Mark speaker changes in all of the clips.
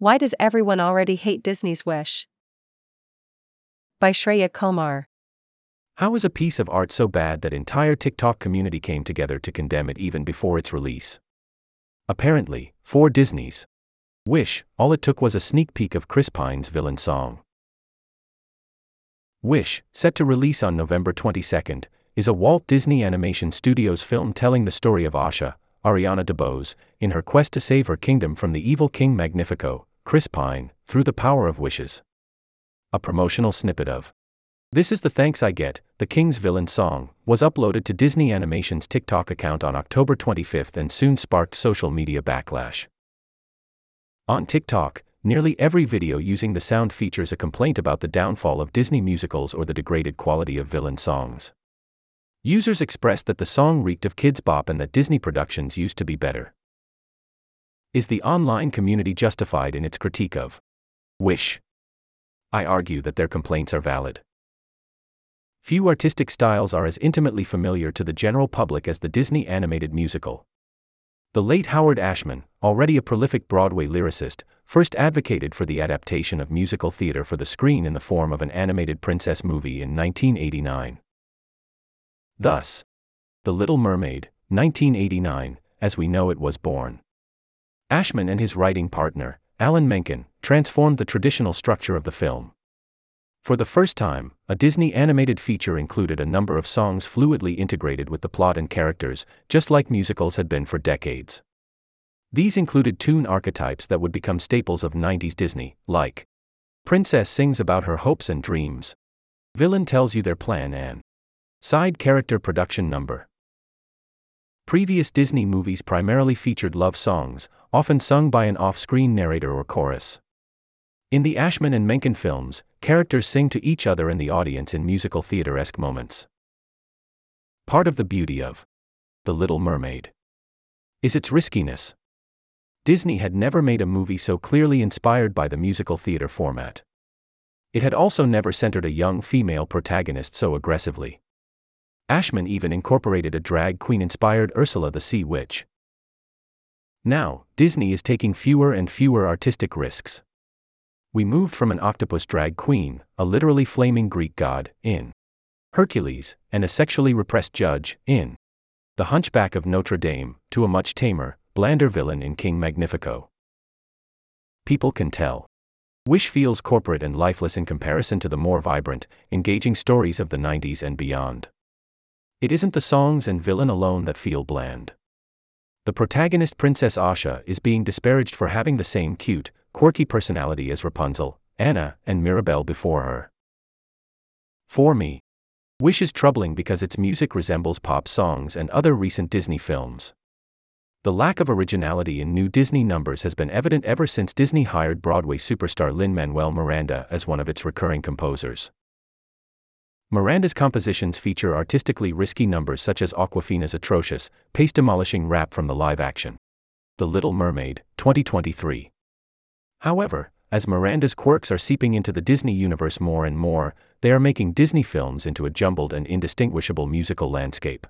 Speaker 1: Why does everyone already hate Disney's Wish? By Shreya Komar.
Speaker 2: How is a piece of art so bad that entire TikTok community came together to condemn it even before its release? Apparently, for Disney's Wish, all it took was a sneak peek of Chris Pine's villain song. Wish, set to release on November 22, is a Walt Disney Animation Studios film telling the story of Asha, Ariana DeBose, in her quest to save her kingdom from the evil King Magnifico, Chris Pine, through the power of wishes. A promotional snippet of This is the Thanks I Get, the King's Villain song, was uploaded to Disney Animation's TikTok account on October 25 and soon sparked social media backlash. On TikTok, nearly every video using the sound features a complaint about the downfall of Disney musicals or the degraded quality of villain songs. Users expressed that the song reeked of Kidz Bop and that Disney productions used to be better. Is the online community justified in its critique of Wish? I argue that their complaints are valid. Few artistic styles are as intimately familiar to the general public as the Disney animated musical. The late Howard Ashman, already a prolific Broadway lyricist, first advocated for the adaptation of musical theater for the screen in the form of an animated princess movie in 1989. Thus, The Little Mermaid, 1989, as we know it was born. Ashman and his writing partner, Alan Menken, transformed the traditional structure of the film. For the first time, a Disney animated feature included a number of songs fluidly integrated with the plot and characters, just like musicals had been for decades. These included tune archetypes that would become staples of 90s Disney, like Princess sings about her hopes and dreams, Villain tells you their plan, and Side character production number. Previous Disney movies primarily featured love songs, often sung by an off screen narrator or chorus. In the Ashman and Menken films, characters sing to each other and the audience in musical theater esque moments. Part of the beauty of The Little Mermaid is its riskiness. Disney had never made a movie so clearly inspired by the musical theater format. It had also never centered a young female protagonist so aggressively. Ashman even incorporated a drag queen inspired Ursula the Sea Witch. Now, Disney is taking fewer and fewer artistic risks. We moved from an octopus drag queen, a literally flaming Greek god, in Hercules, and a sexually repressed judge, in The Hunchback of Notre Dame, to a much tamer, blander villain in King Magnifico. People can tell. Wish feels corporate and lifeless in comparison to the more vibrant, engaging stories of the 90s and beyond. It isn't the songs and villain alone that feel bland. The protagonist Princess Asha is being disparaged for having the same cute, quirky personality as Rapunzel, Anna, and Mirabel before her. For me, Wish is troubling because its music resembles pop songs and other recent Disney films. The lack of originality in new Disney numbers has been evident ever since Disney hired Broadway superstar Lin Manuel Miranda as one of its recurring composers. Miranda's compositions feature artistically risky numbers such as Awkwafina's atrocious, pace demolishing rap from the live action The Little Mermaid, 2023. However, as Miranda's quirks are seeping into the Disney universe more and more, they are making Disney films into a jumbled and indistinguishable musical landscape.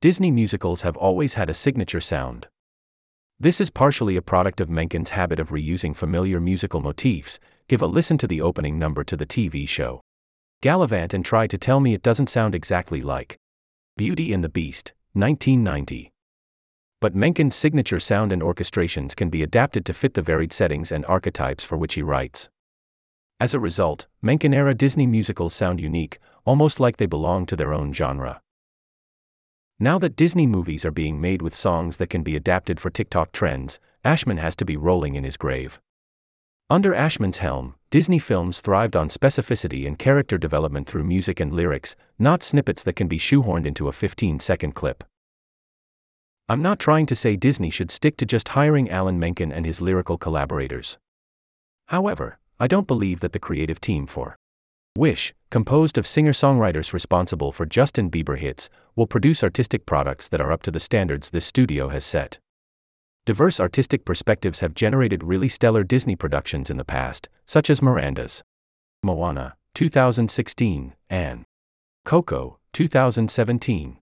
Speaker 2: Disney musicals have always had a signature sound. This is partially a product of Menken's habit of reusing familiar musical motifs. Give a listen to the opening number to the TV show. Galavant and try to tell me it doesn't sound exactly like Beauty and the Beast, 1990. But Menken's signature sound and orchestrations can be adapted to fit the varied settings and archetypes for which he writes. As a result, Menken era Disney musicals sound unique, almost like they belong to their own genre. Now that Disney movies are being made with songs that can be adapted for TikTok trends, Ashman has to be rolling in his grave. Under Ashman's helm, Disney films thrived on specificity and character development through music and lyrics, not snippets that can be shoehorned into a 15 second clip. I'm not trying to say Disney should stick to just hiring Alan Menken and his lyrical collaborators. However, I don't believe that the creative team for Wish, composed of singer songwriters responsible for Justin Bieber hits, will produce artistic products that are up to the standards this studio has set. Diverse artistic perspectives have generated really stellar Disney productions in the past, such as Miranda's Moana, 2016, and Coco, 2017.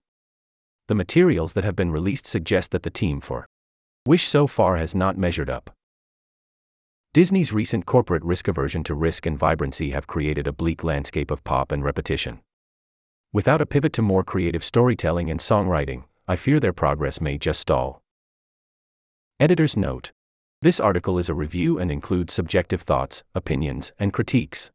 Speaker 2: The materials that have been released suggest that the team for Wish so far has not measured up. Disney's recent corporate risk aversion to risk and vibrancy have created a bleak landscape of pop and repetition. Without a pivot to more creative storytelling and songwriting, I fear their progress may just stall. Editor's note. This article is a review and includes subjective thoughts, opinions, and critiques.